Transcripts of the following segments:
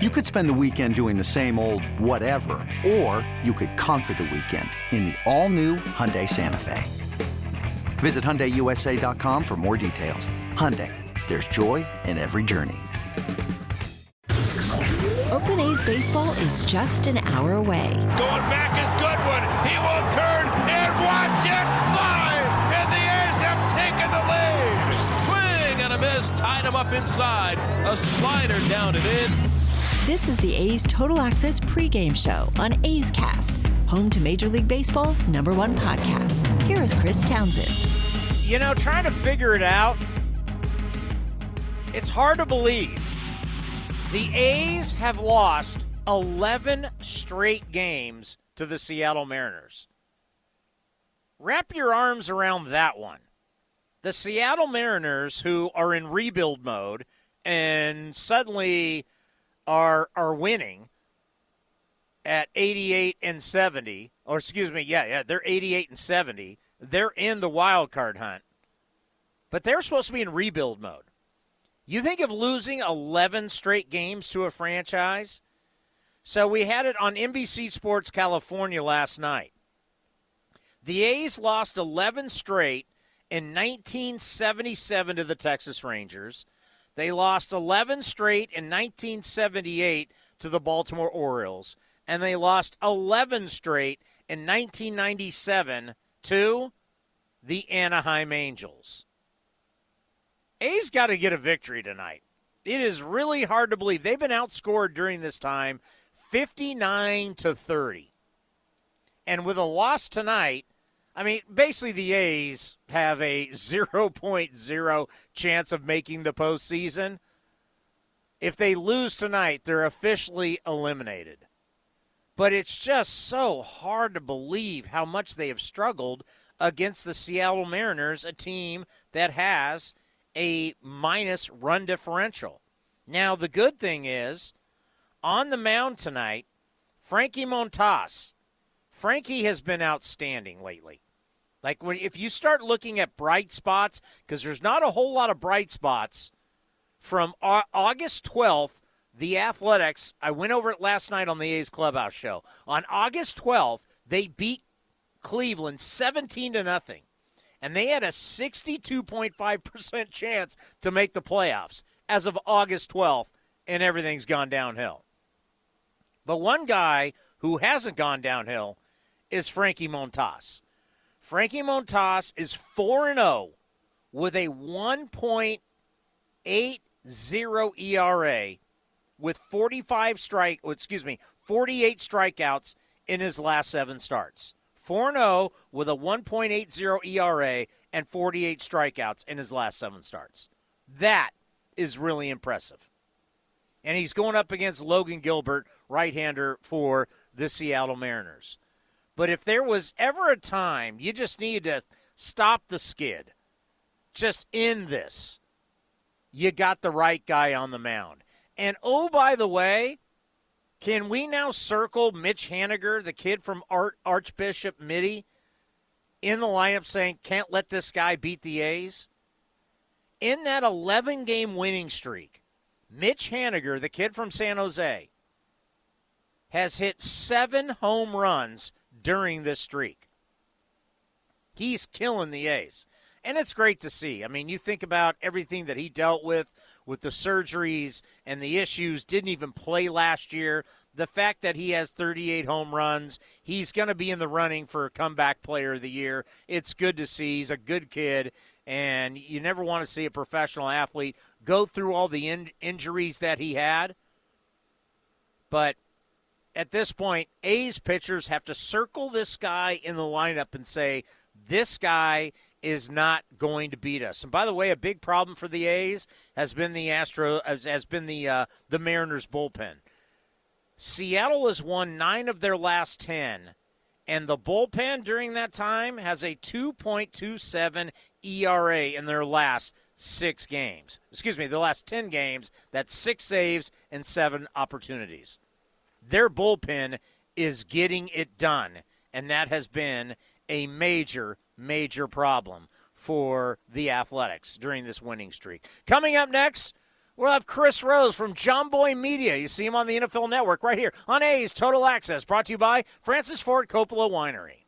You could spend the weekend doing the same old whatever, or you could conquer the weekend in the all-new Hyundai Santa Fe. Visit HyundaiUSA.com for more details. Hyundai, there's joy in every journey. Oakland A's baseball is just an hour away. Going back is Goodwin. He will turn and watch it fly. And the A's have taken the lead. Swing and a miss. Tied him up inside. A slider down and in. This is the A's Total Access pregame show on A's Cast, home to Major League Baseball's number one podcast. Here is Chris Townsend. You know, trying to figure it out, it's hard to believe. The A's have lost 11 straight games to the Seattle Mariners. Wrap your arms around that one. The Seattle Mariners, who are in rebuild mode and suddenly are are winning at 88 and 70 or excuse me yeah yeah they're 88 and 70 they're in the wild card hunt but they're supposed to be in rebuild mode. You think of losing 11 straight games to a franchise? So we had it on NBC Sports California last night. The A's lost 11 straight in 1977 to the Texas Rangers they lost 11 straight in 1978 to the Baltimore Orioles, and they lost 11 straight in 1997 to the Anaheim Angels. A's got to get a victory tonight. It is really hard to believe. They've been outscored during this time 59 to 30. And with a loss tonight, I mean, basically, the A's have a 0.0 chance of making the postseason. If they lose tonight, they're officially eliminated. But it's just so hard to believe how much they have struggled against the Seattle Mariners, a team that has a minus run differential. Now, the good thing is, on the mound tonight, Frankie Montas. Frankie has been outstanding lately. Like when if you start looking at bright spots, because there's not a whole lot of bright spots from August 12th, the Athletics. I went over it last night on the A's Clubhouse show. On August 12th, they beat Cleveland 17 to nothing, and they had a 62.5% chance to make the playoffs as of August 12th, and everything's gone downhill. But one guy who hasn't gone downhill is Frankie Montas. Frankie Montas is 4 0 with a 1.80 ERA with 45 strike, oh, excuse me, 48 strikeouts in his last 7 starts. 4 0 with a 1.80 ERA and 48 strikeouts in his last 7 starts. That is really impressive. And he's going up against Logan Gilbert, right-hander for the Seattle Mariners. But if there was ever a time you just needed to stop the skid, just end this, you got the right guy on the mound. And oh, by the way, can we now circle Mitch Haniger, the kid from Archbishop Mitty, in the lineup saying, can't let this guy beat the A's? In that 11 game winning streak, Mitch Haniger, the kid from San Jose, has hit seven home runs during this streak. He's killing the A's. And it's great to see. I mean, you think about everything that he dealt with with the surgeries and the issues, didn't even play last year. The fact that he has 38 home runs, he's going to be in the running for a comeback player of the year. It's good to see. He's a good kid, and you never want to see a professional athlete go through all the in- injuries that he had. But at this point, A's pitchers have to circle this guy in the lineup and say, this guy is not going to beat us. And by the way, a big problem for the A's has been the Astro has has been the uh, the Mariners bullpen. Seattle has won nine of their last ten, and the bullpen during that time has a 2.27 ERA in their last six games. Excuse me, the last ten games. That's six saves and seven opportunities their bullpen is getting it done. And that has been a major, major problem for the Athletics during this winning streak. Coming up next, We'll have Chris Rose from Jomboy Media. You see him on the NFL Network right here on A's Total Access, brought to you by Francis Ford Coppola Winery.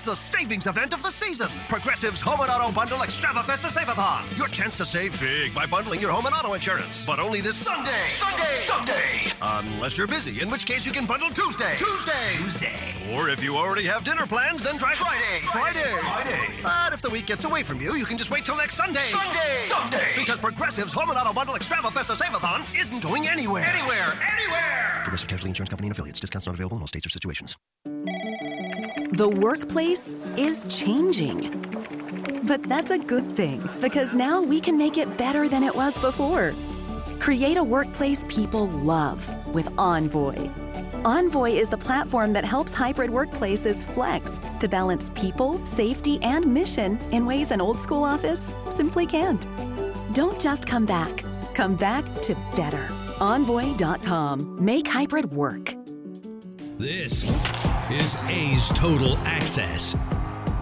It's the savings event of the season. Progressive's Home and Auto Bundle Extravafesta Save-a-thon. Your chance to save big by bundling your home and auto insurance. But only this Sunday. Sunday. Sunday. Unless you're busy, in which case you can bundle Tuesday. Tuesday. Tuesday. Or if you already have dinner plans, then try Friday. Friday. Friday. But if the week gets away from you, you can just wait till next Sunday. Sunday. Sunday. Because Progressive's Home and Auto Bundle Extravafesta Save-a-thon isn't going anywhere. Anywhere. Anywhere. Progressive Casualty Insurance Company and affiliates. Discounts not available in all states or situations. The workplace is changing. But that's a good thing because now we can make it better than it was before. Create a workplace people love with Envoy. Envoy is the platform that helps hybrid workplaces flex to balance people, safety, and mission in ways an old school office simply can't. Don't just come back, come back to better. Envoy.com. Make hybrid work. This is A's Total Access.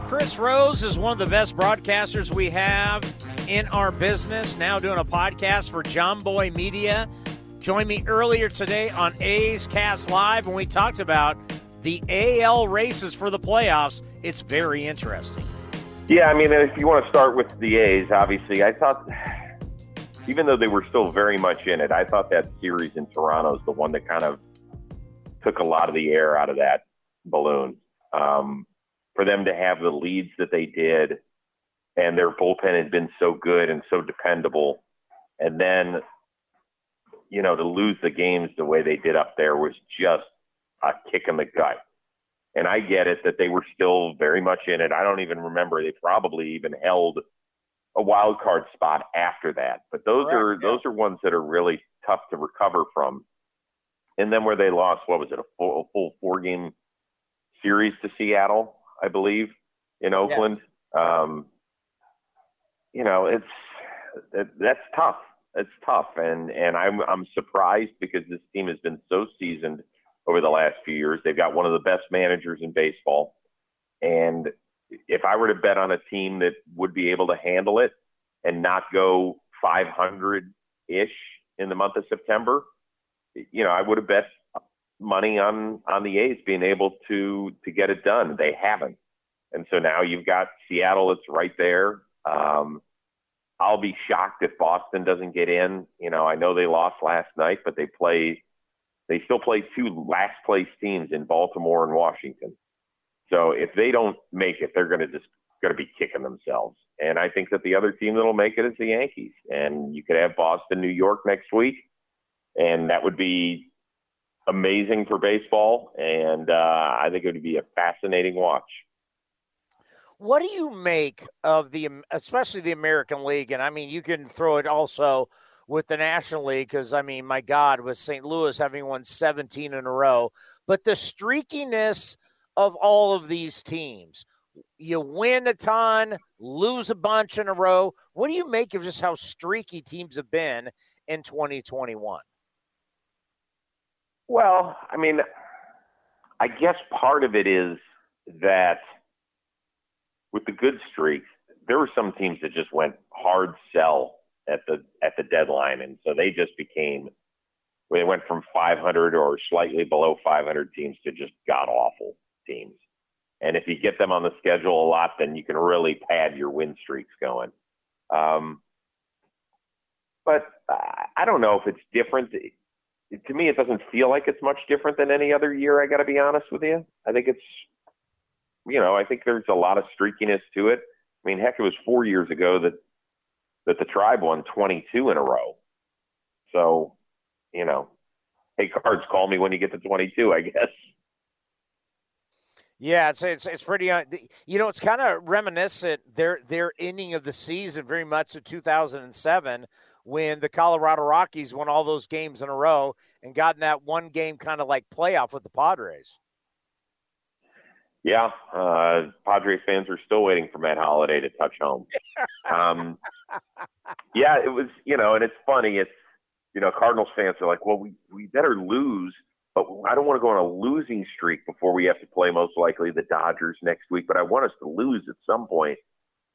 Chris Rose is one of the best broadcasters we have in our business, now doing a podcast for Jomboy Media. Joined me earlier today on A's Cast Live when we talked about the AL races for the playoffs. It's very interesting. Yeah, I mean, if you want to start with the A's, obviously, I thought, even though they were still very much in it, I thought that series in Toronto is the one that kind of took a lot of the air out of that balloon. Um, for them to have the leads that they did, and their bullpen had been so good and so dependable, and then you know to lose the games the way they did up there was just a kick in the gut. And I get it that they were still very much in it. I don't even remember they probably even held a wild card spot after that. But those Correct, are yeah. those are ones that are really tough to recover from. And then where they lost, what was it, a full, a full four game series to Seattle, I believe, in Oakland. Yes. Um, you know, it's that, that's tough. It's tough, and and I'm I'm surprised because this team has been so seasoned over the last few years. They've got one of the best managers in baseball, and if I were to bet on a team that would be able to handle it and not go 500 ish in the month of September, you know, I would have bet money on on the A's being able to to get it done. They haven't, and so now you've got Seattle. It's right there. Um, I'll be shocked if Boston doesn't get in. You know, I know they lost last night, but they play. They still play two last place teams in Baltimore and Washington. So if they don't make it, they're going to just going to be kicking themselves. And I think that the other team that'll make it is the Yankees. And you could have Boston, New York next week, and that would be amazing for baseball, and uh, I think it would be a fascinating watch. What do you make of the, especially the American League? And I mean, you can throw it also with the National League because I mean, my God, with St. Louis having won 17 in a row, but the streakiness of all of these teams. You win a ton, lose a bunch in a row. What do you make of just how streaky teams have been in 2021? Well, I mean, I guess part of it is that with the good streaks, there were some teams that just went hard sell at the at the deadline, and so they just became they went from 500 or slightly below 500 teams to just god awful teams. And if you get them on the schedule a lot, then you can really pad your win streaks going. Um, but I don't know if it's different. To me, it doesn't feel like it's much different than any other year. I got to be honest with you. I think it's, you know, I think there's a lot of streakiness to it. I mean, heck, it was four years ago that that the tribe won 22 in a row. So, you know, hey, cards, call me when you get to 22. I guess. Yeah, it's it's it's pretty. You know, it's kind of reminiscent their their ending of the season very much of 2007 when the Colorado Rockies won all those games in a row and got in that one game kind of like playoff with the Padres. Yeah, uh, Padres fans are still waiting for Matt Holliday to touch home. um, yeah, it was you know, and it's funny. It's you know, Cardinals fans are like, well, we we better lose but I don't want to go on a losing streak before we have to play most likely the Dodgers next week. But I want us to lose at some point.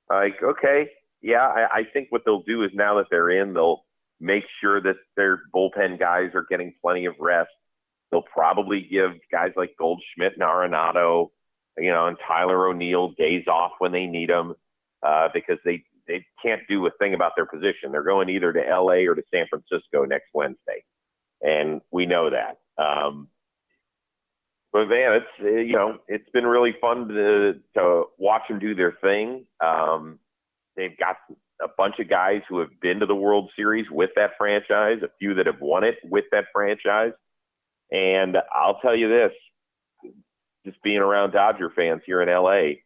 Like, okay, yeah, I, I think what they'll do is now that they're in, they'll make sure that their bullpen guys are getting plenty of rest. They'll probably give guys like Goldschmidt and Arenado, you know, and Tyler O'Neill days off when they need them uh, because they they can't do a thing about their position. They're going either to L.A. or to San Francisco next Wednesday, and we know that. Um, but man, it's you know it's been really fun to to watch them do their thing. Um, they've got a bunch of guys who have been to the World Series with that franchise, a few that have won it with that franchise. And I'll tell you this, just being around Dodger fans here in LA,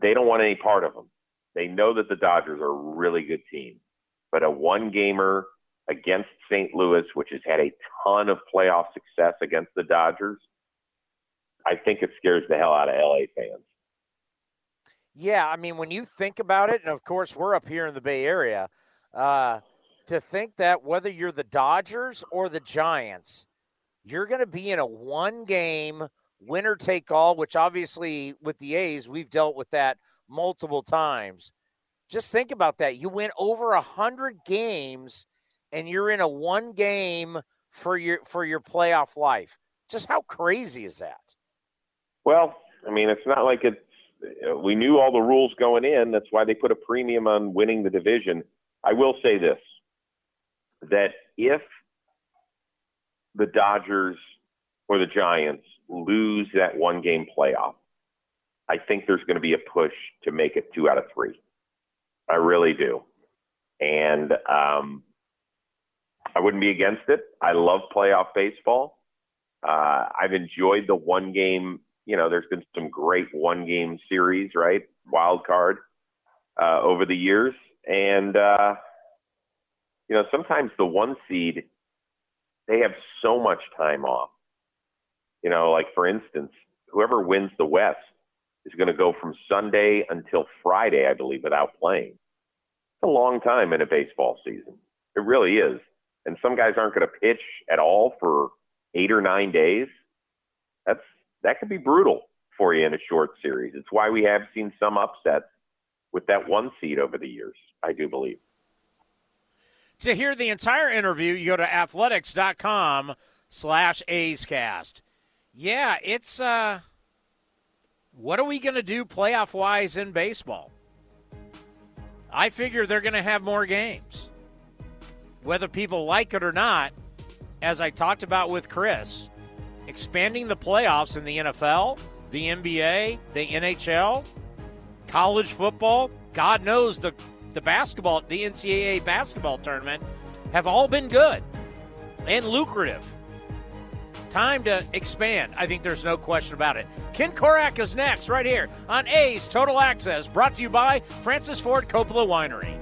they don't want any part of them. They know that the Dodgers are a really good team, but a one gamer against St. Louis, which has had a ton of playoff success against the Dodgers, I think it scares the hell out of LA fans. Yeah, I mean, when you think about it, and of course, we're up here in the Bay Area, uh, to think that whether you're the Dodgers or the Giants, you're going to be in a one game winner take all, which obviously with the A's, we've dealt with that multiple times. Just think about that. You win over a hundred games and you're in a one game for your for your playoff life. Just how crazy is that? Well, I mean, it's not like it's we knew all the rules going in. That's why they put a premium on winning the division. I will say this that if the Dodgers or the Giants lose that one game playoff, I think there's going to be a push to make it two out of three. I really do. And um, I wouldn't be against it. I love playoff baseball. Uh, I've enjoyed the one game. You know, there's been some great one game series, right? Wild card uh, over the years, and uh, you know, sometimes the one seed they have so much time off. You know, like for instance, whoever wins the West is going to go from Sunday until Friday, I believe, without playing. It's a long time in a baseball season. It really is and some guys aren't going to pitch at all for eight or nine days, that's that could be brutal for you in a short series. It's why we have seen some upsets with that one seed over the years, I do believe. To hear the entire interview, you go to athletics.com slash A'scast. Yeah, it's uh what are we gonna do playoff wise in baseball? I figure they're gonna have more games whether people like it or not, as I talked about with Chris, expanding the playoffs in the NFL, the NBA, the NHL, college football, God knows the the basketball, the NCAA basketball tournament have all been good and lucrative. Time to expand. I think there's no question about it. Ken Korach is next, right here on A's Total Access, brought to you by Francis Ford Coppola Winery.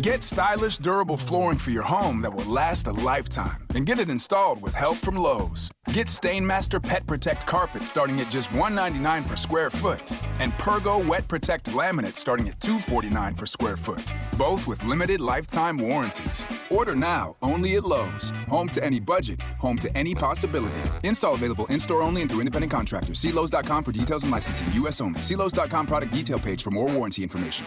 Get stylish, durable flooring for your home that will last a lifetime and get it installed with help from Lowe's. Get Stainmaster Pet Protect carpet starting at just 199 per square foot and Pergo Wet Protect laminate starting at 249 per square foot, both with limited lifetime warranties. Order now only at Lowe's. Home to any budget, home to any possibility. Install available in-store only and through independent contractors. See Lowe's.com for details and licensing. U.S. only. See Lowe's.com product detail page for more warranty information.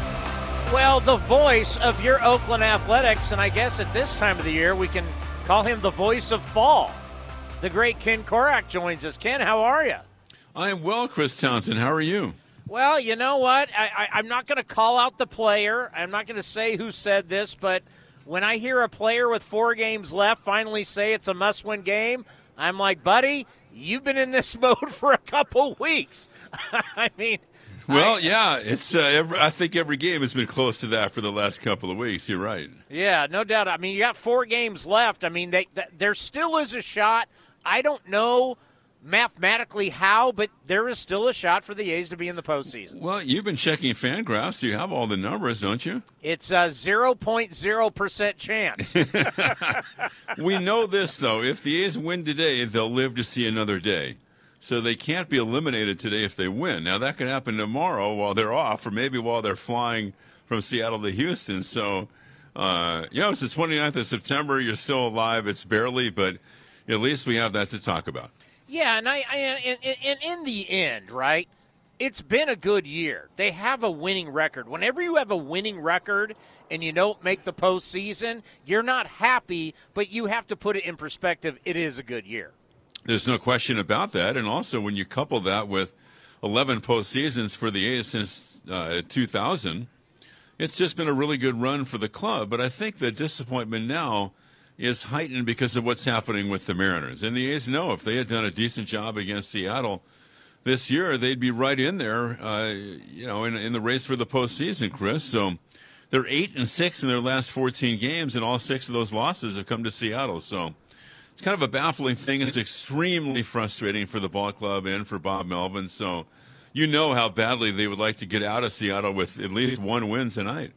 Well, the voice of your Oakland Athletics, and I guess at this time of the year we can call him the voice of fall. The great Ken Korach joins us. Ken, how are you? I am well, Chris Townsend. How are you? Well, you know what? I, I, am not going to call out the player. I'm not going to say who said this, but when I hear a player with four games left finally say it's a must win game, I'm like, buddy, you've been in this mode for a couple weeks. I mean, well, yeah, it's. Uh, every, I think every game has been close to that for the last couple of weeks. You're right. Yeah, no doubt. I mean, you got four games left. I mean, they, they, there still is a shot. I don't know mathematically how, but there is still a shot for the A's to be in the postseason. Well, you've been checking Fangraphs. You have all the numbers, don't you? It's a 0.0% chance. we know this, though. If the A's win today, they'll live to see another day. So they can't be eliminated today if they win. Now that could happen tomorrow while they're off, or maybe while they're flying from Seattle to Houston. So, uh, you know, it's the 29th of September. You're still alive. It's barely, but at least we have that to talk about. Yeah, and I, I and, and in the end, right? It's been a good year. They have a winning record. Whenever you have a winning record and you don't make the postseason, you're not happy, but you have to put it in perspective. It is a good year. There's no question about that. And also, when you couple that with 11 postseasons for the A's since uh, 2000, it's just been a really good run for the club. But I think the disappointment now is heightened because of what's happening with the Mariners. And the A's know if they had done a decent job against Seattle this year, they'd be right in there, uh, you know, in, in the race for the postseason, Chris. So they're eight and six in their last 14 games, and all six of those losses have come to Seattle. So it's kind of a baffling thing. It's extremely frustrating for the ball club and for Bob Melvin. So you know how badly they would like to get out of Seattle with at least one win tonight.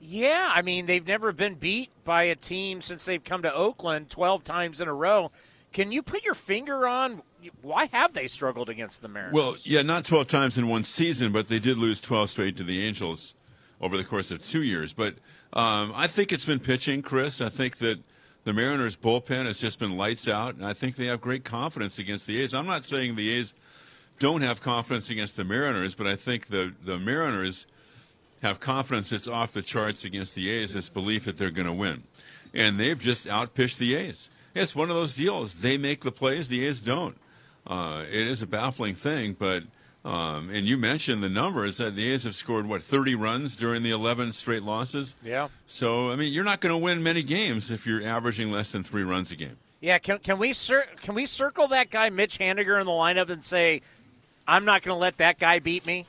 Yeah, I mean, they've never been beat by a team since they've come to Oakland 12 times in a row. Can you put your finger on why have they struggled against the Mariners? Well, yeah, not 12 times in one season, but they did lose 12 straight to the Angels over the course of two years. But um, I think it's been pitching, Chris. I think that – the Mariners bullpen has just been lights out, and I think they have great confidence against the A's. I'm not saying the A's don't have confidence against the Mariners, but I think the the Mariners have confidence that's off the charts against the A's, this belief that they're going to win. And they've just outpitched the A's. It's one of those deals. They make the plays, the A's don't. Uh, it is a baffling thing, but um, and you mentioned the numbers that the A's have scored what 30 runs during the 11 straight losses. Yeah. So I mean, you're not going to win many games if you're averaging less than three runs a game. Yeah. Can can we cir- can we circle that guy Mitch Haniger in the lineup and say, I'm not going to let that guy beat me.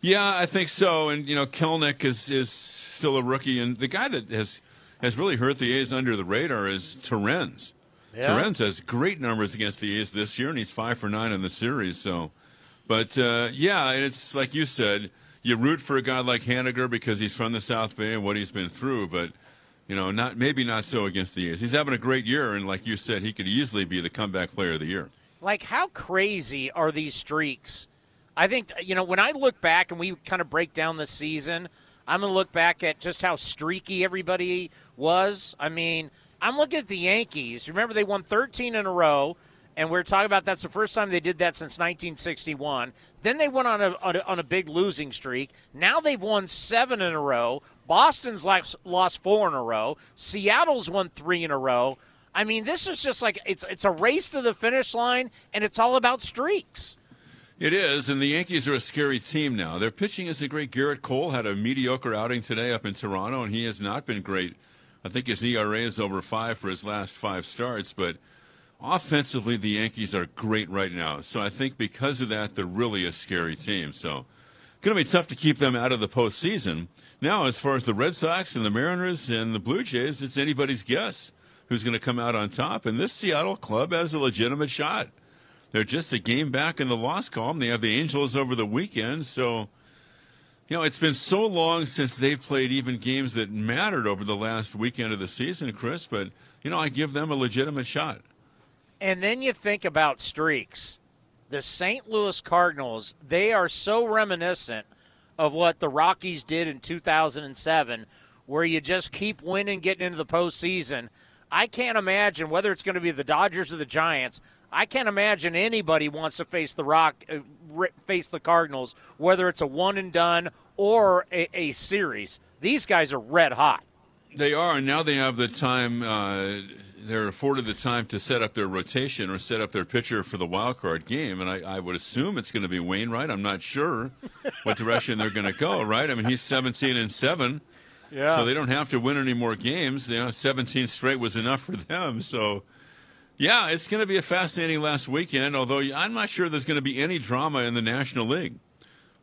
Yeah, I think so. And you know, Kelenic is is still a rookie, and the guy that has has really hurt the A's under the radar is Torrens. Yeah. Torrens has great numbers against the A's this year, and he's five for nine in the series. So, but uh, yeah, it's like you said, you root for a guy like Haniger because he's from the South Bay and what he's been through, but. You know, not maybe not so against the A's. He's having a great year, and like you said, he could easily be the comeback player of the year. Like, how crazy are these streaks? I think, you know, when I look back and we kind of break down the season, I'm to look back at just how streaky everybody was. I mean, I'm looking at the Yankees. Remember, they won 13 in a row, and we are talking about that's the first time they did that since 1961. Then they went on a, on a, on a big losing streak. Now they've won seven in a row. Boston's lost, lost four in a row. Seattle's won three in a row. I mean, this is just like it's it's a race to the finish line, and it's all about streaks. It is, and the Yankees are a scary team now. Their pitching isn't great. Gerrit Cole had a mediocre outing today up in Toronto, and he has not been great. I think his ERA is over five for his last five starts, but offensively, the Yankees are great right now. So I think because of that, they're really a scary team. So going to be tough to keep them out of the postseason. Now, as far as the Red Sox and the Mariners and the Blue Jays, it's anybody's guess who's going to come out on top. And this Seattle club has a legitimate shot. They're just a game back in the loss column. They have the Angels over the weekend. So, you know, it's been so long since they've played even games that mattered over the last weekend of the season, Chris. But, you know, I give them a legitimate shot. And then you think about streaks. The St. Louis Cardinals, they are so reminiscent of what the Rockies did in 2007, where you just keep winning, getting into the postseason. I can't imagine whether it's going to be the Dodgers or the Giants. I can't imagine anybody wants to face the Rock, uh, face the Cardinals, whether it's a one and done or a, a series. These guys are red hot. They are, and now they have the time. Uh, they're afforded the time to set up their rotation or set up their pitcher for the wild card game. And I, I would assume it's going to be Wainwright. I'm not sure what direction they're going to go. Right? I mean, he's 17 and seven. Yeah. So they don't have to win any more games. You know, 17 straight was enough for them. So, yeah, it's going to be a fascinating last weekend. Although I'm not sure there's going to be any drama in the National League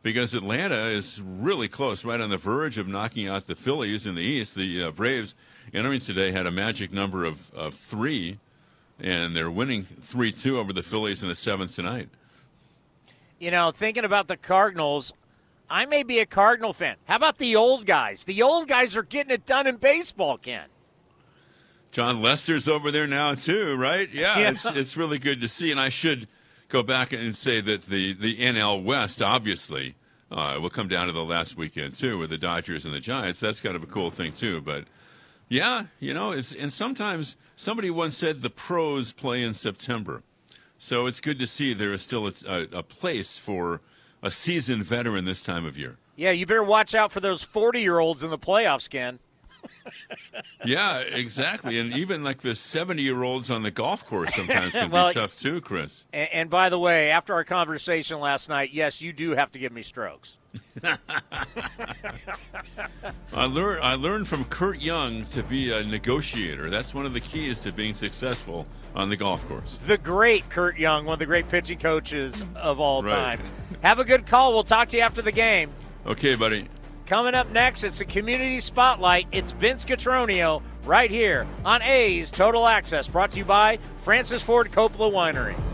because Atlanta is really close, right on the verge of knocking out the Phillies in the East. The uh, Braves entering today had a magic number of, of three, and they're winning 3 2 over the Phillies in the seventh tonight. You know, thinking about the Cardinals, I may be a Cardinal fan. How about the old guys? The old guys are getting it done in baseball, Ken. Jon Lester's over there now too, right? Yeah, Yeah. It's, it's really good to see. And I should go back and say that the, the NL West, obviously, uh, will come down to the last weekend too, with the Dodgers and the Giants. That's kind of a cool thing too. But yeah, you know, it's and sometimes somebody once said the pros play in September, so it's good to see there is still a, a, place for a seasoned veteran this time of year. Yeah, you better watch out for those 40 year olds in the playoffs, Ken. Yeah, exactly. And even like the 70 year olds on the golf course sometimes can Well, be tough too, Chris. And, and by the way, after our conversation last night, yes, you do have to give me strokes. I learned I learned from Curt Young to be a negotiator. That's one of the keys to being successful on the golf course. The great Curt Young, one of the great pitching coaches of all Right. time. Have a good call. We'll talk to you after the game. Okay, buddy. Coming up next, it's a community spotlight. It's Vince Cotroneo right here on A's Total Access, brought to you by Francis Ford Coppola Winery.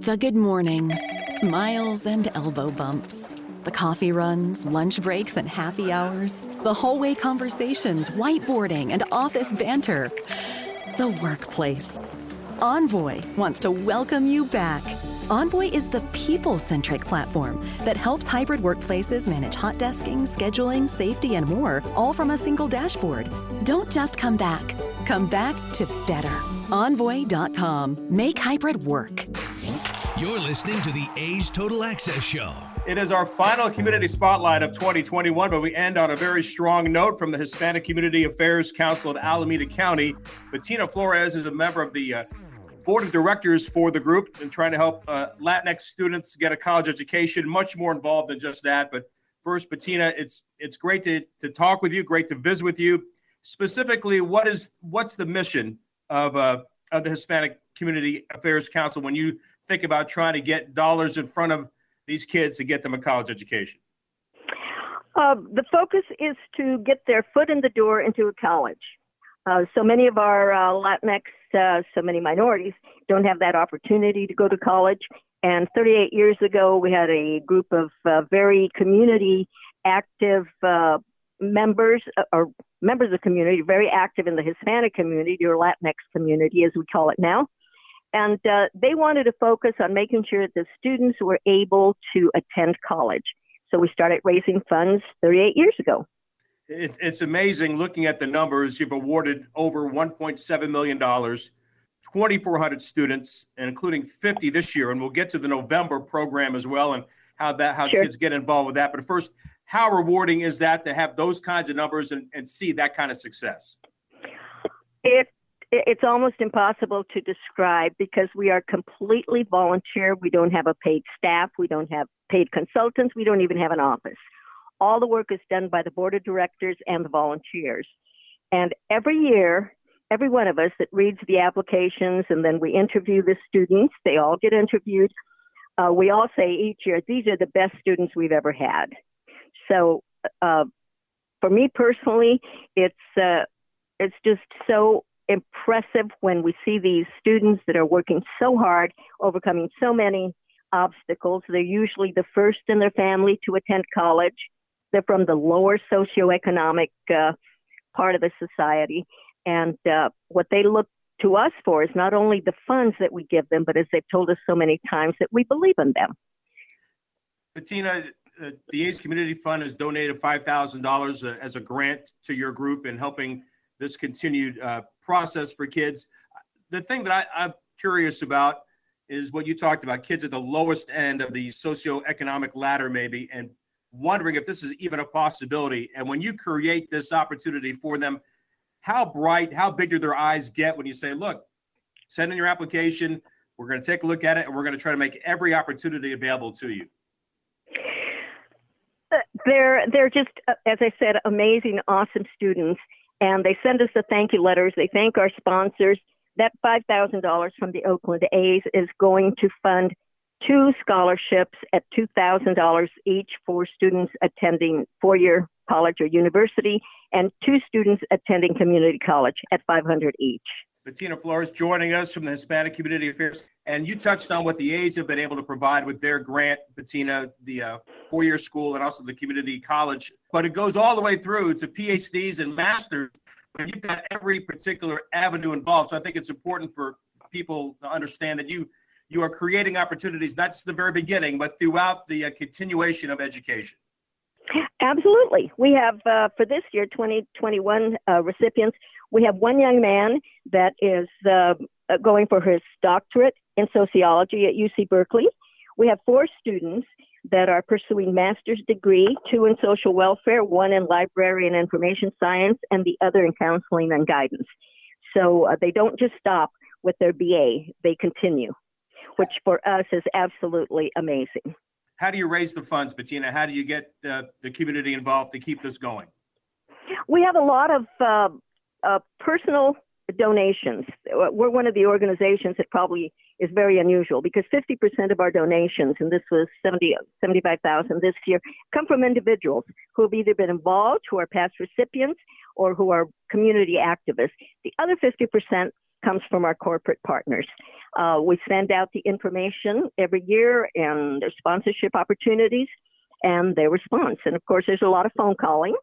The good mornings, smiles, and elbow bumps. The coffee runs, lunch breaks, and happy hours. The hallway conversations, whiteboarding, and office banter. The workplace. Envoy wants to welcome you back. Envoy is the people centric platform that helps hybrid workplaces manage hot desking, scheduling, safety, and more, all from a single dashboard. Don't just come back, come back to better. Envoy.com. Make hybrid work. You're listening to the A's Total Access Show. It is our final community spotlight of 2021, but we end on a very strong note from the Hispanic Community Affairs Council of Alameda County. Bettina Flores is a member of the uh, board of directors for the group and trying to help uh, Latinx students get a college education. Much more involved than just that. But first, Bettina, it's it's great to to talk with you. Great to visit with you. Specifically, what is what's the mission of uh, of the Hispanic Community Affairs Council when you think about trying to get dollars in front of these kids to get them a college education? Uh, the focus is to get their foot in the door into a college. Uh, so many of our uh, Latinx, uh, so many minorities, don't have that opportunity to go to college. And 38 years ago, we had a group of uh, very community active uh, members or members of the community, very active in the Hispanic community or Latinx community, as we call it now. And uh, they wanted to focus on making sure that the students were able to attend college. So we started raising funds 38 years ago. It, it's amazing looking at the numbers. You've awarded over $1.7 million, 2,400 students, and including 50 this year. And we'll get to the November program as well and how that how sure. kids get involved with that. But first, how rewarding is that to have those kinds of numbers and, and see that kind of success? It it's almost impossible to describe because we are completely volunteer. We don't have a paid staff. We don't have paid consultants. We don't even have an office. All the work is done by the board of directors and the volunteers. And every year, every one of us that reads the applications and then we interview the students, they all get interviewed. Uh, we all say each year, these are the best students we've ever had. So, uh, for me personally, it's uh, it's just so impressive when we see these students that are working so hard, overcoming so many obstacles. They're usually the first in their family to attend college. They're from the lower socioeconomic uh, part of the society. And uh, what they look to us for is not only the funds that we give them, but as they've told us so many times, that we believe in them. Bettina, uh, the A's Community Fund has donated $5,000 uh, as a grant to your group in helping this continued uh, process for kids. The thing that I, I'm curious about is what you talked about kids at the lowest end of the socioeconomic ladder, maybe, and wondering if this is even a possibility. And when you create this opportunity for them, how bright, how big do their eyes get when you say, look, send in your application, we're going to take a look at it, and we're going to try to make every opportunity available to you? Uh, they're they're just, uh, as I said, amazing, awesome students and they send us the thank you letters. They thank our sponsors. That $5,000 from the Oakland A's is going to fund two scholarships at $2,000 each for students attending four year college or university, and two students attending community college at 500 each. Bettina Flores joining us from the Hispanic Community Affairs. And you touched on what the A's have been able to provide with their grant, Bettina, the uh, four year school and also the community college. But it goes all the way through to PhDs and masters. But you've got every particular avenue involved. So I think it's important for people to understand that you you are creating opportunities, not just the very beginning, but throughout the uh, continuation of education. Absolutely. We have, uh, for this year, 2021 uh, recipients, we have one young man that is uh, going for his doctorate in sociology at UC Berkeley. We have four students that are pursuing master's degree, two in social welfare, one in library and information science, and the other in counseling and guidance. So uh, they don't just stop with their BA, they continue, which for us is absolutely amazing. How do you raise the funds, Bettina? How do you get uh, the community involved to keep this going? We have a lot of uh, uh personal donations. We're one of the organizations that probably is very unusual because 50% of our donations, and this was 70, 75,000 this year, come from individuals who have either been involved, who are past recipients, or who are community activists. The other 50% comes from our corporate partners. Uh, we send out the information every year and their sponsorship opportunities and their response. And of course, there's a lot of phone calling,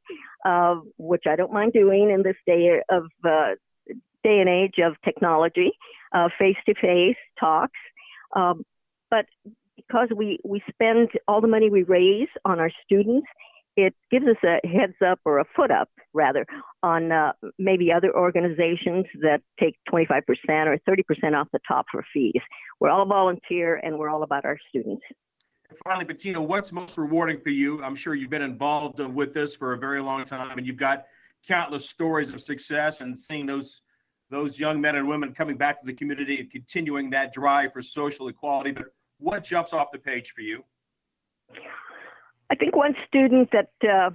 uh, which I don't mind doing in this day of uh, day and age of technology, face to face talks. Um, but because we, we spend all the money we raise on our students, it gives us a heads up or a foot up rather on uh, maybe other organizations that take 25% or 30% off the top for fees. We're all volunteer and we're all about our students. Finally, Bettina, what's most rewarding for you? I'm sure you've been involved uh, with this for a very long time and you've got countless stories of success and seeing those those young men and women coming back to the community and continuing that drive for social equality. But what jumps off the page for you? I think one student that uh,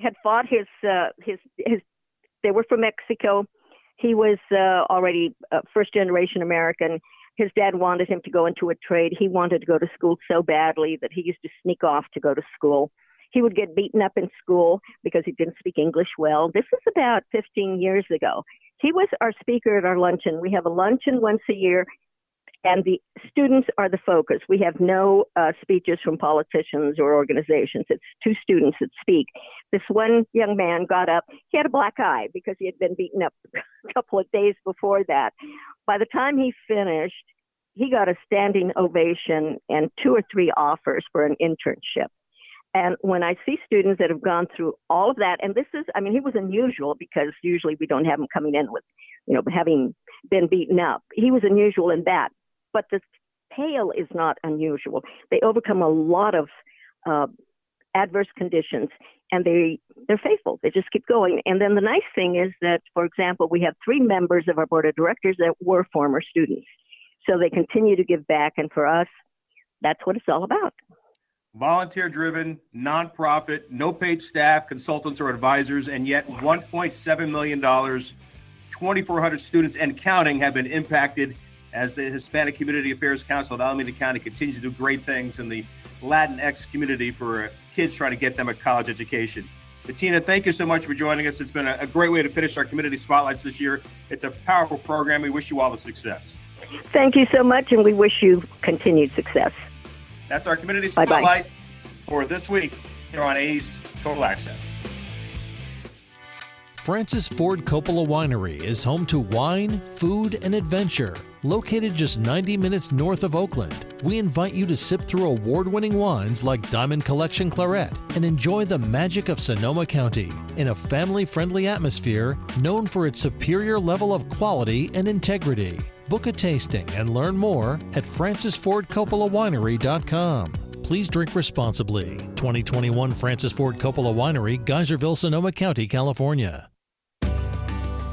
had fought his uh, his his they were from Mexico. He was uh, already first generation American. His dad wanted him to go into a trade. He wanted to go to school so badly that he used to sneak off to go to school. He would get beaten up in school because he didn't speak English well. This was about 15 years ago. He was our speaker at our luncheon. We have a luncheon once a year, and the students are the focus. We have no uh, speeches from politicians or organizations. It's two students that speak. This one young man got up. He had a black eye because he had been beaten up a couple of days before that. By the time he finished, he got a standing ovation and two or three offers for an internship. And when I see students that have gone through all of that, and this is, I mean, he was unusual because usually we don't have them coming in with, you know, having been beaten up. He was unusual in that. But the tale is not unusual. They overcome a lot of uh, adverse conditions and they they're faithful they just keep going and then the nice thing is that for example we have three members of our board of directors that were former students so they continue to give back and for us that's what it's all about volunteer driven, nonprofit, no paid staff, consultants, or advisors, and yet $1.7 million, 2,400 students and counting have been impacted as the Hispanic Community Affairs Council of Alameda County continues to do great things in the Latinx community for kids trying to get them a college education. Bettina, thank you so much for joining us. It's been a, a great way to finish our community spotlights this year. It's a powerful program. We wish you all the success. Thank you so much, and we wish you continued success. That's our community spotlight Bye-bye. for this week here on A's Total Access. Francis Ford Coppola Winery is home to wine, food, and adventure. Located just 90 minutes north of Oakland, we invite you to sip through award winning wines like Diamond Collection Claret and enjoy the magic of Sonoma County in a family friendly atmosphere known for its superior level of quality and integrity. Book a tasting and learn more at francisfordcoppolawinery.com. Please drink responsibly. 2021 Francis Ford Coppola Winery, Geyserville, Sonoma County, California.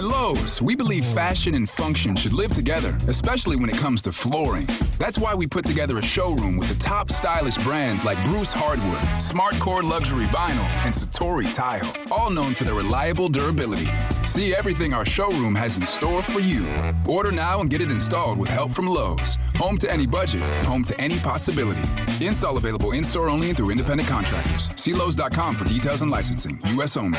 At Lowe's, we believe fashion and function should live together, especially when it comes to flooring. That's why we put together a showroom with the top stylish brands like Bruce Hardwood, Smartcore Luxury Vinyl, and Satori Tile, all known for their reliable durability. See everything our showroom has in store for you. Order now and get it installed with help from Lowe's. Home to any budget, home to any possibility. Install available in store only and through independent contractors. See Lowe's.com for details and licensing. U.S. only.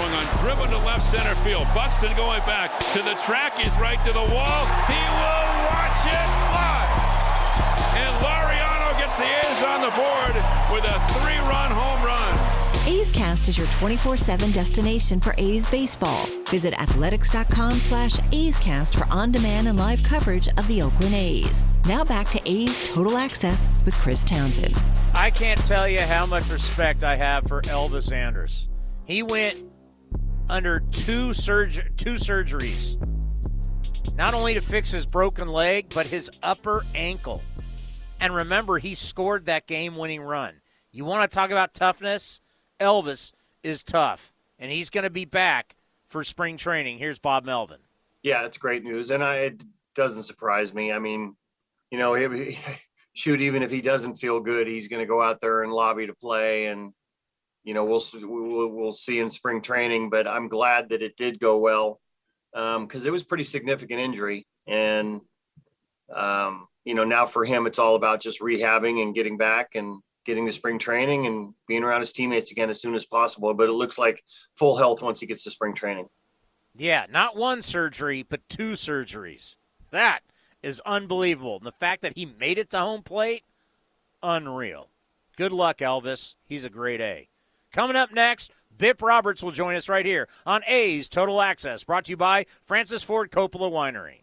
Swung on, driven to left center field. Buxton going back to the track. He's right to the wall. He will watch it fly. And Laureano gets the A's on the board with a three-run home run. A's Cast is your 24-7 destination for A's baseball. Visit athletics.com slash A's Cast for on-demand and live coverage of the Oakland A's. Now back to A's Total Access with Chris Townsend. I can't tell you how much respect I have for Elvis Andrus. He went under two surg- two surgeries. Not only to fix his broken leg, but his upper ankle. And remember, he scored that game-winning run. You want to talk about toughness? Elvis is tough, and he's going to be back for spring training. Here's Bob Melvin. Yeah, that's great news, and I, it doesn't surprise me. I mean, you know, he, shoot, even if he doesn't feel good, he's going to go out there and lobby to play, and you know, we'll we'll, we'll see in spring training. But I'm glad that it did go well because um, it was pretty significant injury, and um, you know, now for him, it's all about just rehabbing and getting back and getting to spring training and being around his teammates again as soon as possible. But it looks like full health once he gets to spring training. Yeah, not one surgery, but two surgeries. That is unbelievable. And the fact that he made it to home plate, unreal. Good luck, Elvis. He's a great A. Coming up next, Bip Roberts will join us right here on A's Total Access, brought to you by Francis Ford Coppola Winery.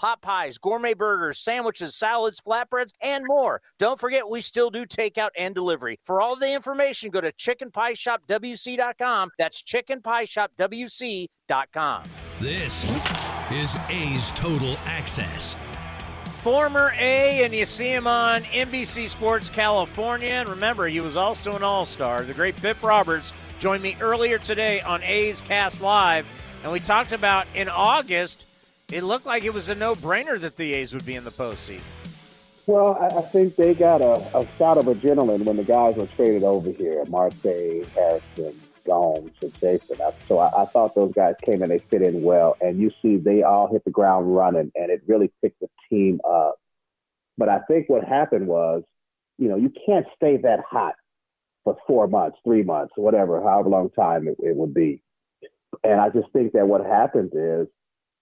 pot pies, gourmet burgers, sandwiches, salads, flatbreads, and more. Don't forget, we still do takeout and delivery. For all the information, go to chickenpieshopwc.com. That's chickenpieshopwc.com. This is A's Total Access. Former A, and you see him on NBC Sports California. And remember, he was also an All Star. The great Bip Roberts joined me earlier today on A's Cast Live. And we talked about in August it looked like it was a no-brainer that the A's would be in the postseason. Well, I, I think they got a, a shot of adrenaline when the guys were traded over here. Marte, Harrison, Gomes, and Chafin. So I, I thought those guys came in, they fit in well. And you see they all hit the ground running, and it really picked the team up. But I think what happened was, you know, you can't stay that hot for four months, three months, whatever, however long time it, it would be. And I just think that what happens is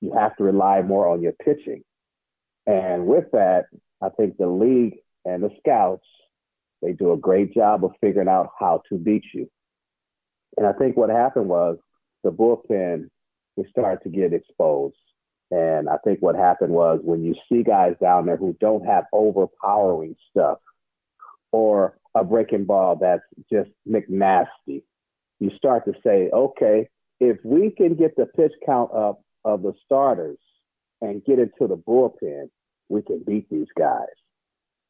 you have to rely more on your pitching. And with that, I think the league and the scouts, they do a great job of figuring out how to beat you. And I think what happened was the bullpen we started to get exposed. And I think what happened was when you see guys down there who don't have overpowering stuff or a breaking ball that's just McNasty, you start to say, okay, if we can get the pitch count up of the starters and get into the bullpen, we can beat these guys.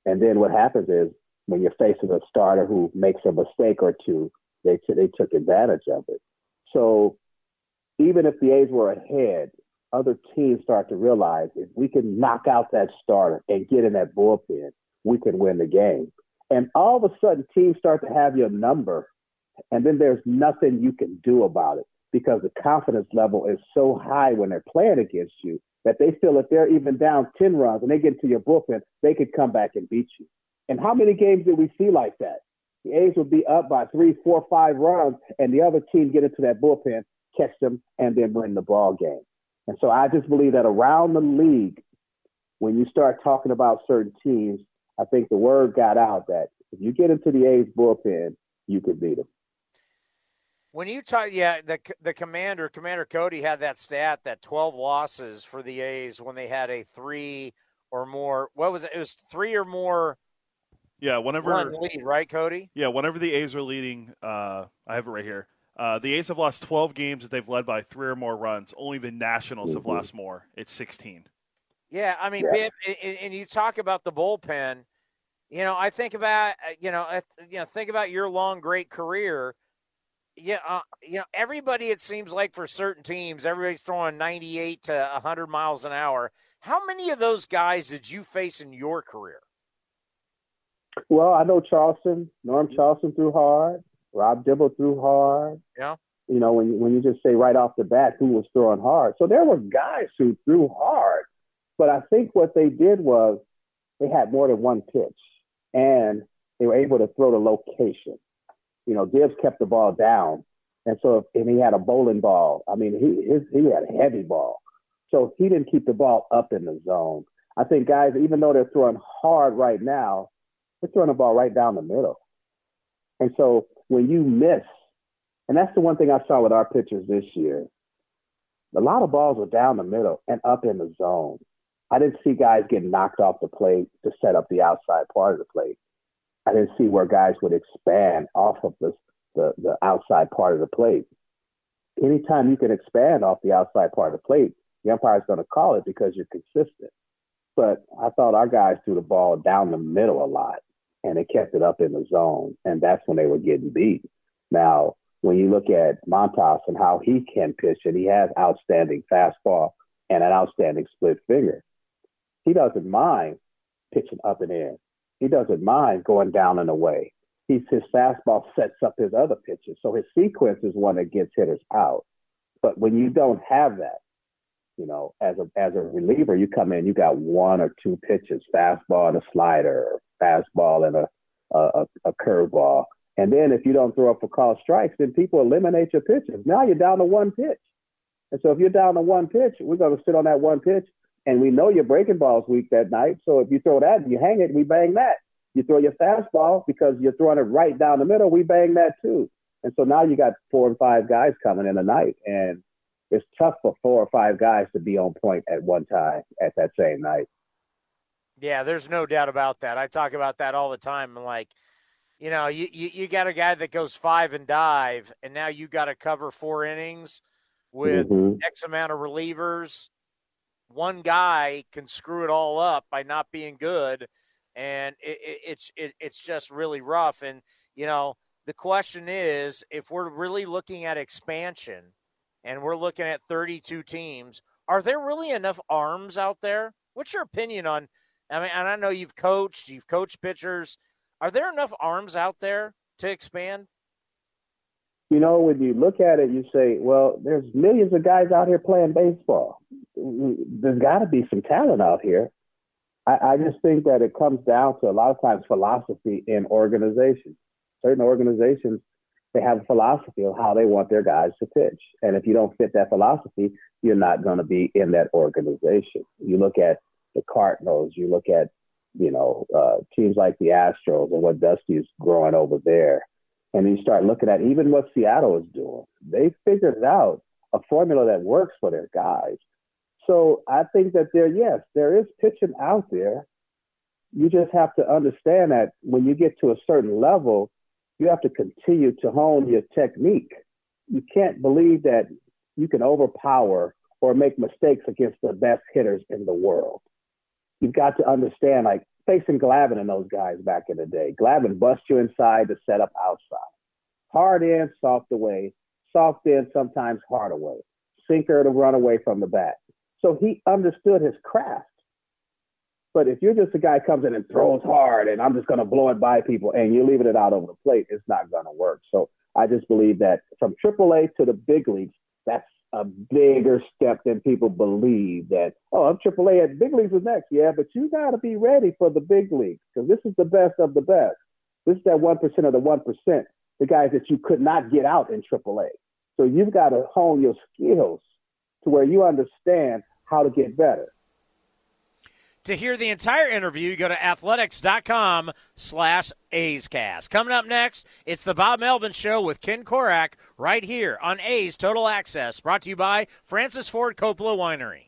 And then what happens is when you're facing a starter who makes a mistake or two, they t- they took advantage of it. So even if the A's were ahead, other teams start to realize if we can knock out that starter and get in that bullpen, we can win the game. And all of a sudden, teams start to have your number, and then there's nothing you can do about it because the confidence level is so high when they're playing against you that they feel if they're even down 10 runs and they get into your bullpen, they could come back and beat you. And how many games did we see like that? The A's would be up by three, four, five runs, and the other team get into that bullpen, catch them, and then win the ball game. And so I just believe that around the league, when you start talking about certain teams, I think the word got out that if you get into the A's bullpen, you could beat them. When you talk, yeah, the the commander, Commander Cody, had that stat that twelve losses for the A's when they had a three or more. What was it? It was three or more. Yeah, whenever one lead, right, Cody? Yeah, whenever the A's are leading, uh, I have it right here. Uh, the A's have lost 12 games that they've led by three or more runs. Only the Nationals have lost more. It's 16. Yeah, I mean, yeah. and you talk about the bullpen. You know, I think about uh, you know, you know, think about your long great career. Yeah, uh, you know, everybody. It seems like for certain teams, everybody's throwing 98 to 100 miles an hour. How many of those guys did you face in your career? Well, I know Charlton. Norm Charlton threw hard. Rob Dibble threw hard. Yeah. You know, when when you just say right off the bat who was throwing hard. So there were guys who threw hard, but I think what they did was they had more than one pitch, and they were able to throw the location. You know, Gibbs kept the ball down, and so and he had a bowling ball. I mean, he his, he had a heavy ball, so he didn't keep the ball up in the zone. I think guys, even though they're throwing hard right now, they're throwing the ball right down the middle. And so when you miss, and that's the one thing I saw with our pitchers this year, a lot of balls were down the middle and up in the zone. I didn't see guys get knocked off the plate to set up the outside part of the plate. I didn't see where guys would expand off of the, the, the outside part of the plate. Anytime you can expand off the outside part of the plate, the umpire's going to call it because you're consistent. But I thought our guys threw the ball down the middle a lot and they kept it up in the zone, and that's when they were getting beat. Now, when you look at Montas and how he can pitch, and he has outstanding fastball and an outstanding split finger, he doesn't mind pitching up and in. He doesn't mind going down and away. He's, his fastball sets up his other pitches, so his sequence is one that gets hitters out. But when you don't have that, you know, as a as a reliever, you come in, you got one or two pitches, fastball and a slider, fastball and a a, a curveball. And then if you don't throw up for call strikes, then people eliminate your pitches. Now you're down to one pitch. And so if you're down to one pitch, we're going to sit on that one pitch. And we know your breaking ball's weak that night. So if you throw that and you hang it, we bang that. You throw your fastball because you're throwing it right down the middle, we bang that too. And so now you got four and five guys coming in a night. And it's tough for four or five guys to be on point at one time at that same night. Yeah, there's no doubt about that. I talk about that all the time. I'm like, you know, you, you, you got a guy that goes five and dive, and now you got to cover four innings with mm-hmm. X amount of relievers. One guy can screw it all up by not being good, and it, it, it's it, it's just really rough. And you know, the question is, if we're really looking at expansion, and we're looking at 32 teams, are there really enough arms out there? What's your opinion on? I mean, and I know you've coached, you've coached pitchers. Are there enough arms out there to expand? You know, when you look at it, you say, well, there's millions of guys out here playing baseball. There's got to be some talent out here. I, I just think that it comes down to a lot of times philosophy in organizations. Certain organizations, they have a philosophy of how they want their guys to pitch. And if you don't fit that philosophy, you're not going to be in that organization. You look at the Cardinals, you look at, you know, uh, teams like the Astros and what Dusty's growing over there. And you start looking at even what Seattle is doing. They figured out a formula that works for their guys. So I think that there, yes, there is pitching out there. You just have to understand that when you get to a certain level, you have to continue to hone your technique. You can't believe that you can overpower or make mistakes against the best hitters in the world you've got to understand, like facing Glavine and those guys back in the day. Glavine bust you inside to set up outside. hard in, soft away, soft in, sometimes hard away, sinker to run away from the bat. So he understood his craft. But if you're just a guy comes in and throws hard and I'm just going to blow it by people and you're leaving it out over the plate, it's not going to work. So I just believe that from AAA to the big leagues, that's a bigger step than people believe that, oh, I'm AAA at big leagues is next. Yeah, but you got to be ready for the big leagues because this is the best of the best. This is that 1% of the 1%, the guys that you could not get out in AAA. So you've got to hone your skills to where you understand how to get better. To hear the entire interview, go to athletics.com slash A'scast. Coming up next, it's the Bob Melvin Show with Ken Korach right here on A's Total Access, brought to you by Francis Ford Coppola Winery.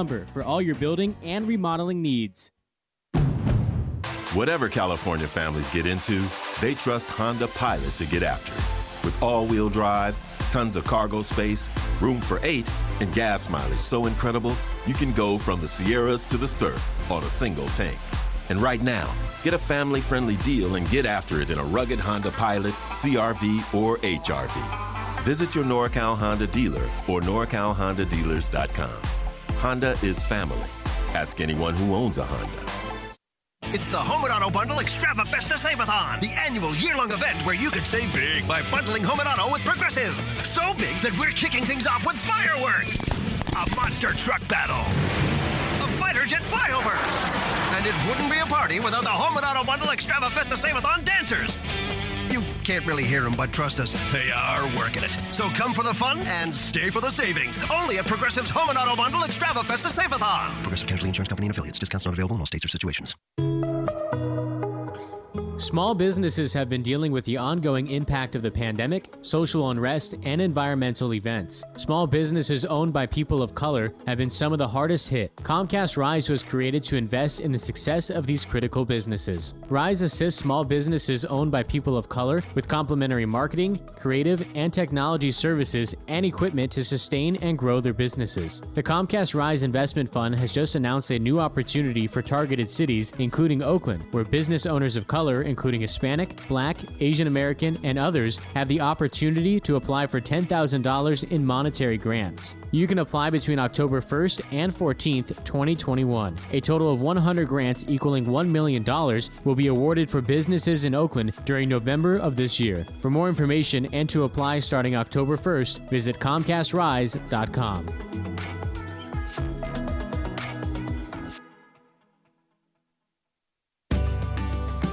for all your building and remodeling needs. Whatever California families get into, they trust Honda Pilot to get after it. With all wheel drive, tons of cargo space, room for eight, and gas mileage so incredible you can go from the Sierras to the surf on a single tank. And right now, get a family friendly deal and get after it in a rugged Honda Pilot, CRV, or HRV. Visit your NorCal Honda dealer or NorCalHondaDealers.com. Honda is family. Ask anyone who owns a Honda. It's the Home and Auto Bundle Extrava Festa Save-a-thon, the annual year-long event where you can save big by bundling Home and Auto with Progressive. So big that we're kicking things off with fireworks, a monster truck battle, a fighter jet flyover, and it wouldn't be a party without the Home and Auto Bundle Extrava Festa Save-a-thon dancers. You can't really hear them, but trust us, they are working it. So come for the fun and stay for the savings. Only at Progressive's Home and Auto Bundle Extrava Festa Save-a-thon. Progressive Casualty Insurance Company and affiliates. Discounts not available in all states or situations. Small businesses have been dealing with the ongoing impact of the pandemic, social unrest, and environmental events. Small businesses owned by people of color have been some of the hardest hit. Comcast Rise was created to invest in the success of these critical businesses. Rise assists small businesses owned by people of color with complementary marketing, creative, and technology services and equipment to sustain and grow their businesses. The Comcast Rise Investment Fund has just announced a new opportunity for targeted cities, including Oakland, where business owners of color including Hispanic, Black, Asian American, and others, have the opportunity to apply for $10,000 in monetary grants. You can apply between October 1st and 14th, 2021. A total of 100 grants equaling $1 million will be awarded for businesses in Oakland during November of this year. For more information and to apply starting October 1st, visit ComcastRise.com.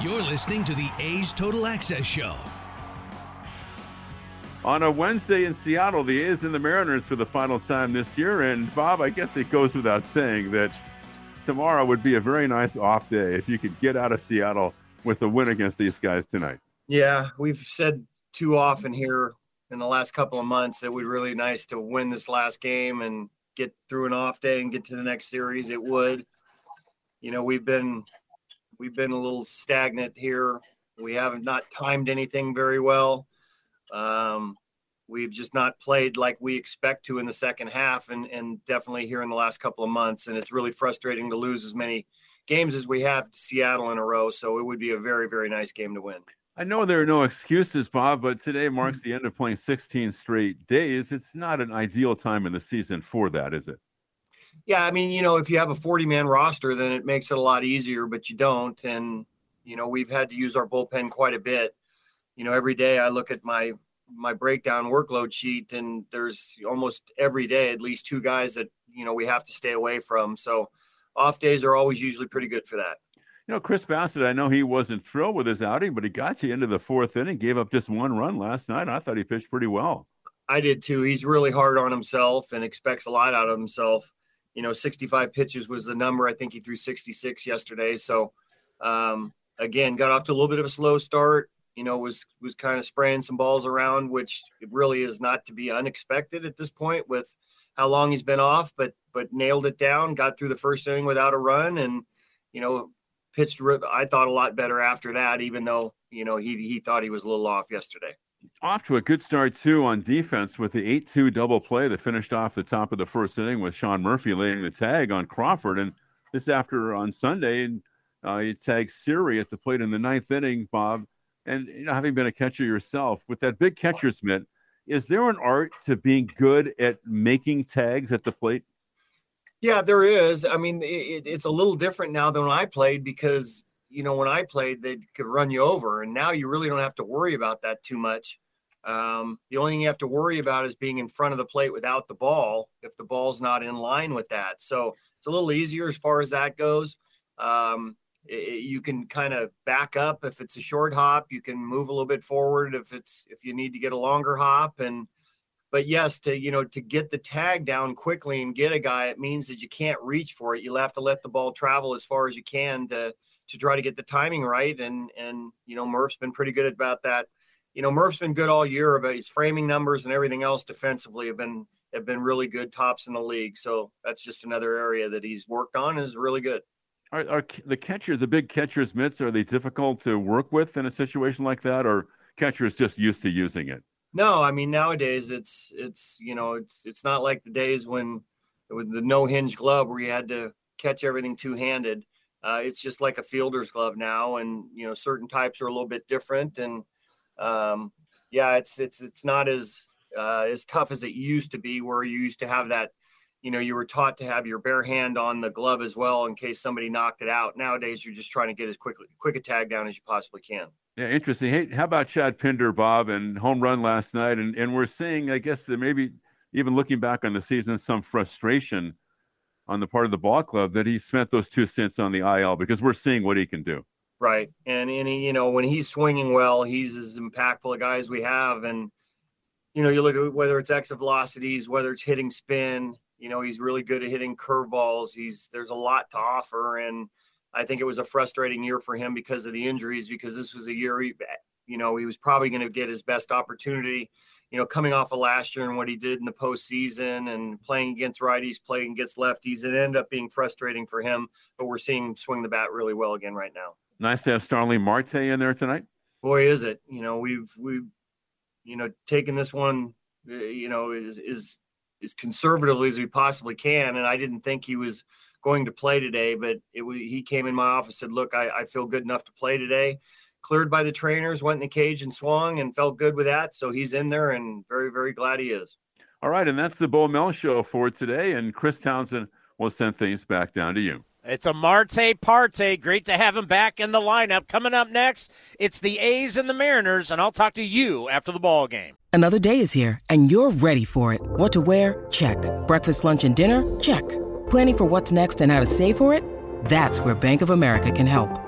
You're listening to the A's Total Access Show. On a Wednesday in Seattle, the A's and the Mariners for the final time this year. And Bob, I guess it goes without saying that tomorrow would be a very nice off day if you could get out of Seattle with a win against these guys tonight. Yeah, we've said too often here in the last couple of months that it would be really nice to win this last game and get through an off day and get to the next series. It would. You know, we've been we've been a little stagnant here. We haven't not timed anything very well. Um, we've just not played like we expect to in the second half, and and definitely here in the last couple of months. And it's really frustrating to lose as many games as we have to Seattle in a row. So it would be a very very nice game to win. I know there are no excuses, Bob, but today marks the end of playing 16 straight days. It's not an ideal time in the season for that, is it? Yeah, I mean, you know, if you have a 40 man roster, then it makes it a lot easier, but you don't. And, you know, we've had to use our bullpen quite a bit. you know, every day I look at my my breakdown workload sheet, and there's almost every day at least two guys that you know we have to stay away from. So off days are always usually pretty good for that. You know, Chris Bassitt I know he wasn't thrilled with his outing, but he got you into the fourth inning, gave up just one run last night. I thought he pitched pretty well. I did too. He's really hard on himself and expects a lot out of himself. You know, 65 pitches was the number. I think he threw 66 yesterday. So, um, again, got off to a little bit of a slow start. You know, was was kind of spraying some balls around, which really is not to be unexpected at this point with how long he's been off. But but nailed it down. Got through the first inning without a run, and you know, pitched. I thought a lot better after that, even though you know he he thought he was a little off yesterday. Off to a good start too on defense with the eight-two double play that finished off the top of the first inning with Sean Murphy laying the tag on Crawford, and this after on Sunday, and uh, he tagged Siri at the plate in the ninth inning, Bob. And you know, having been a catcher yourself, with that big catcher's mitt, is there an art to being good at making tags at the plate? Yeah, there is. I mean, it, it's a little different now than when I played because you know when I played they could run you over, and now you really don't have to worry about that too much. Um, the only thing you have to worry about is being in front of the plate without the ball if the ball's not in line with that. So it's a little easier as far as that goes. Um, it, you can kind of back up if it's a short hop. You can move a little bit forward if it's if you need to get a longer hop and but yes, to you know, to get the tag down quickly and get a guy, it means that you can't reach for it. You'll have to let the ball travel as far as you can to to try to get the timing right. And and you know, Murph's been pretty good about that. You know, Murph's been good all year about his framing numbers and everything else defensively have been have been really good tops in the league. So that's just another area that he's worked on is really good. Are, are the catcher, the big catcher's mitts, are they difficult to work with in a situation like that, or catchers just used to using it? No, I mean nowadays it's it's you know it's it's not like the days when with the no hinge glove where you had to catch everything two handed. Uh, it's just like a fielder's glove now, and you know certain types are a little bit different, and um, yeah, it's it's it's not as uh, as tough as it used to be, where you used to have that. You know, you were taught to have your bare hand on the glove as well in case somebody knocked it out. Nowadays, you're just trying to get as quickly quick a tag down as you possibly can. Yeah, interesting. Hey, how about Chad Pinder, Bob, and home run last night? And and we're seeing, I guess, that maybe even looking back on the season, some frustration on the part of the ball club that he spent those two cents on the IL because we're seeing what he can do. Right, and and he, you know when he's swinging well, he's as impactful a guy as we have. And you know, you look at whether it's exit velocities, whether it's hitting spin. You know, he's really good at hitting curveballs. He's there's a lot to offer, and I think it was a frustrating year for him because of the injuries, because this was a year, he, you know, he was probably going to get his best opportunity, you know, coming off of last year and what he did in the postseason and playing against righties, playing against lefties. It ended up being frustrating for him, but we're seeing him swing the bat really well again right now. Nice to have Starling Marte in there tonight. Boy, is it. You know, we've, we've, you know, taken this one, uh, you know, is, is, as conservatively as we possibly can. And I didn't think he was going to play today, but it he came in my office said, "Look, I, I feel good enough to play today." Cleared by the trainers, went in the cage and swung, and felt good with that. So he's in there, and very very glad he is. All right, and that's the Bo Mel show for today. And Chris Townsend will send things back down to you. It's a Marte Parte. Great to have him back in the lineup. Coming up next, it's the A's and the Mariners, and I'll talk to you after the ball game. Another day is here, and you're ready for it. What to wear? Check. Breakfast, lunch, and dinner? Check. Planning for what's next and how to save for it? That's where Bank of America can help.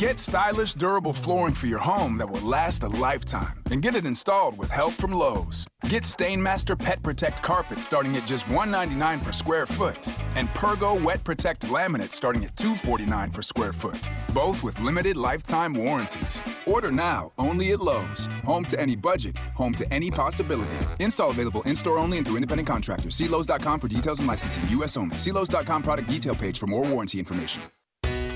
Get stylish, durable flooring for your home that will last a lifetime and get it installed with help from Lowe's. Get Stainmaster Pet Protect carpet starting at just 199 per square foot and Pergo Wet Protect laminate starting at $2.49 per square foot, both with limited lifetime warranties. Order now only at Lowe's. Home to any budget, home to any possibility. Install available in store only and through independent contractors. See Lowe's.com for details and licensing. U.S. only. See Lowe's.com product detail page for more warranty information.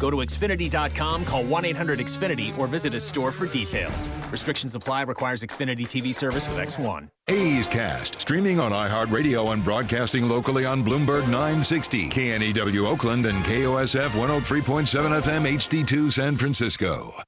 Go to Xfinity.com, call 1 800 Xfinity, or visit a store for details. Restrictions apply, requires Xfinity TV service with X1. A's Cast, streaming on iHeartRadio and broadcasting locally on Bloomberg 960, KNEW Oakland, and KOSF 103.7 FM HD2 San Francisco.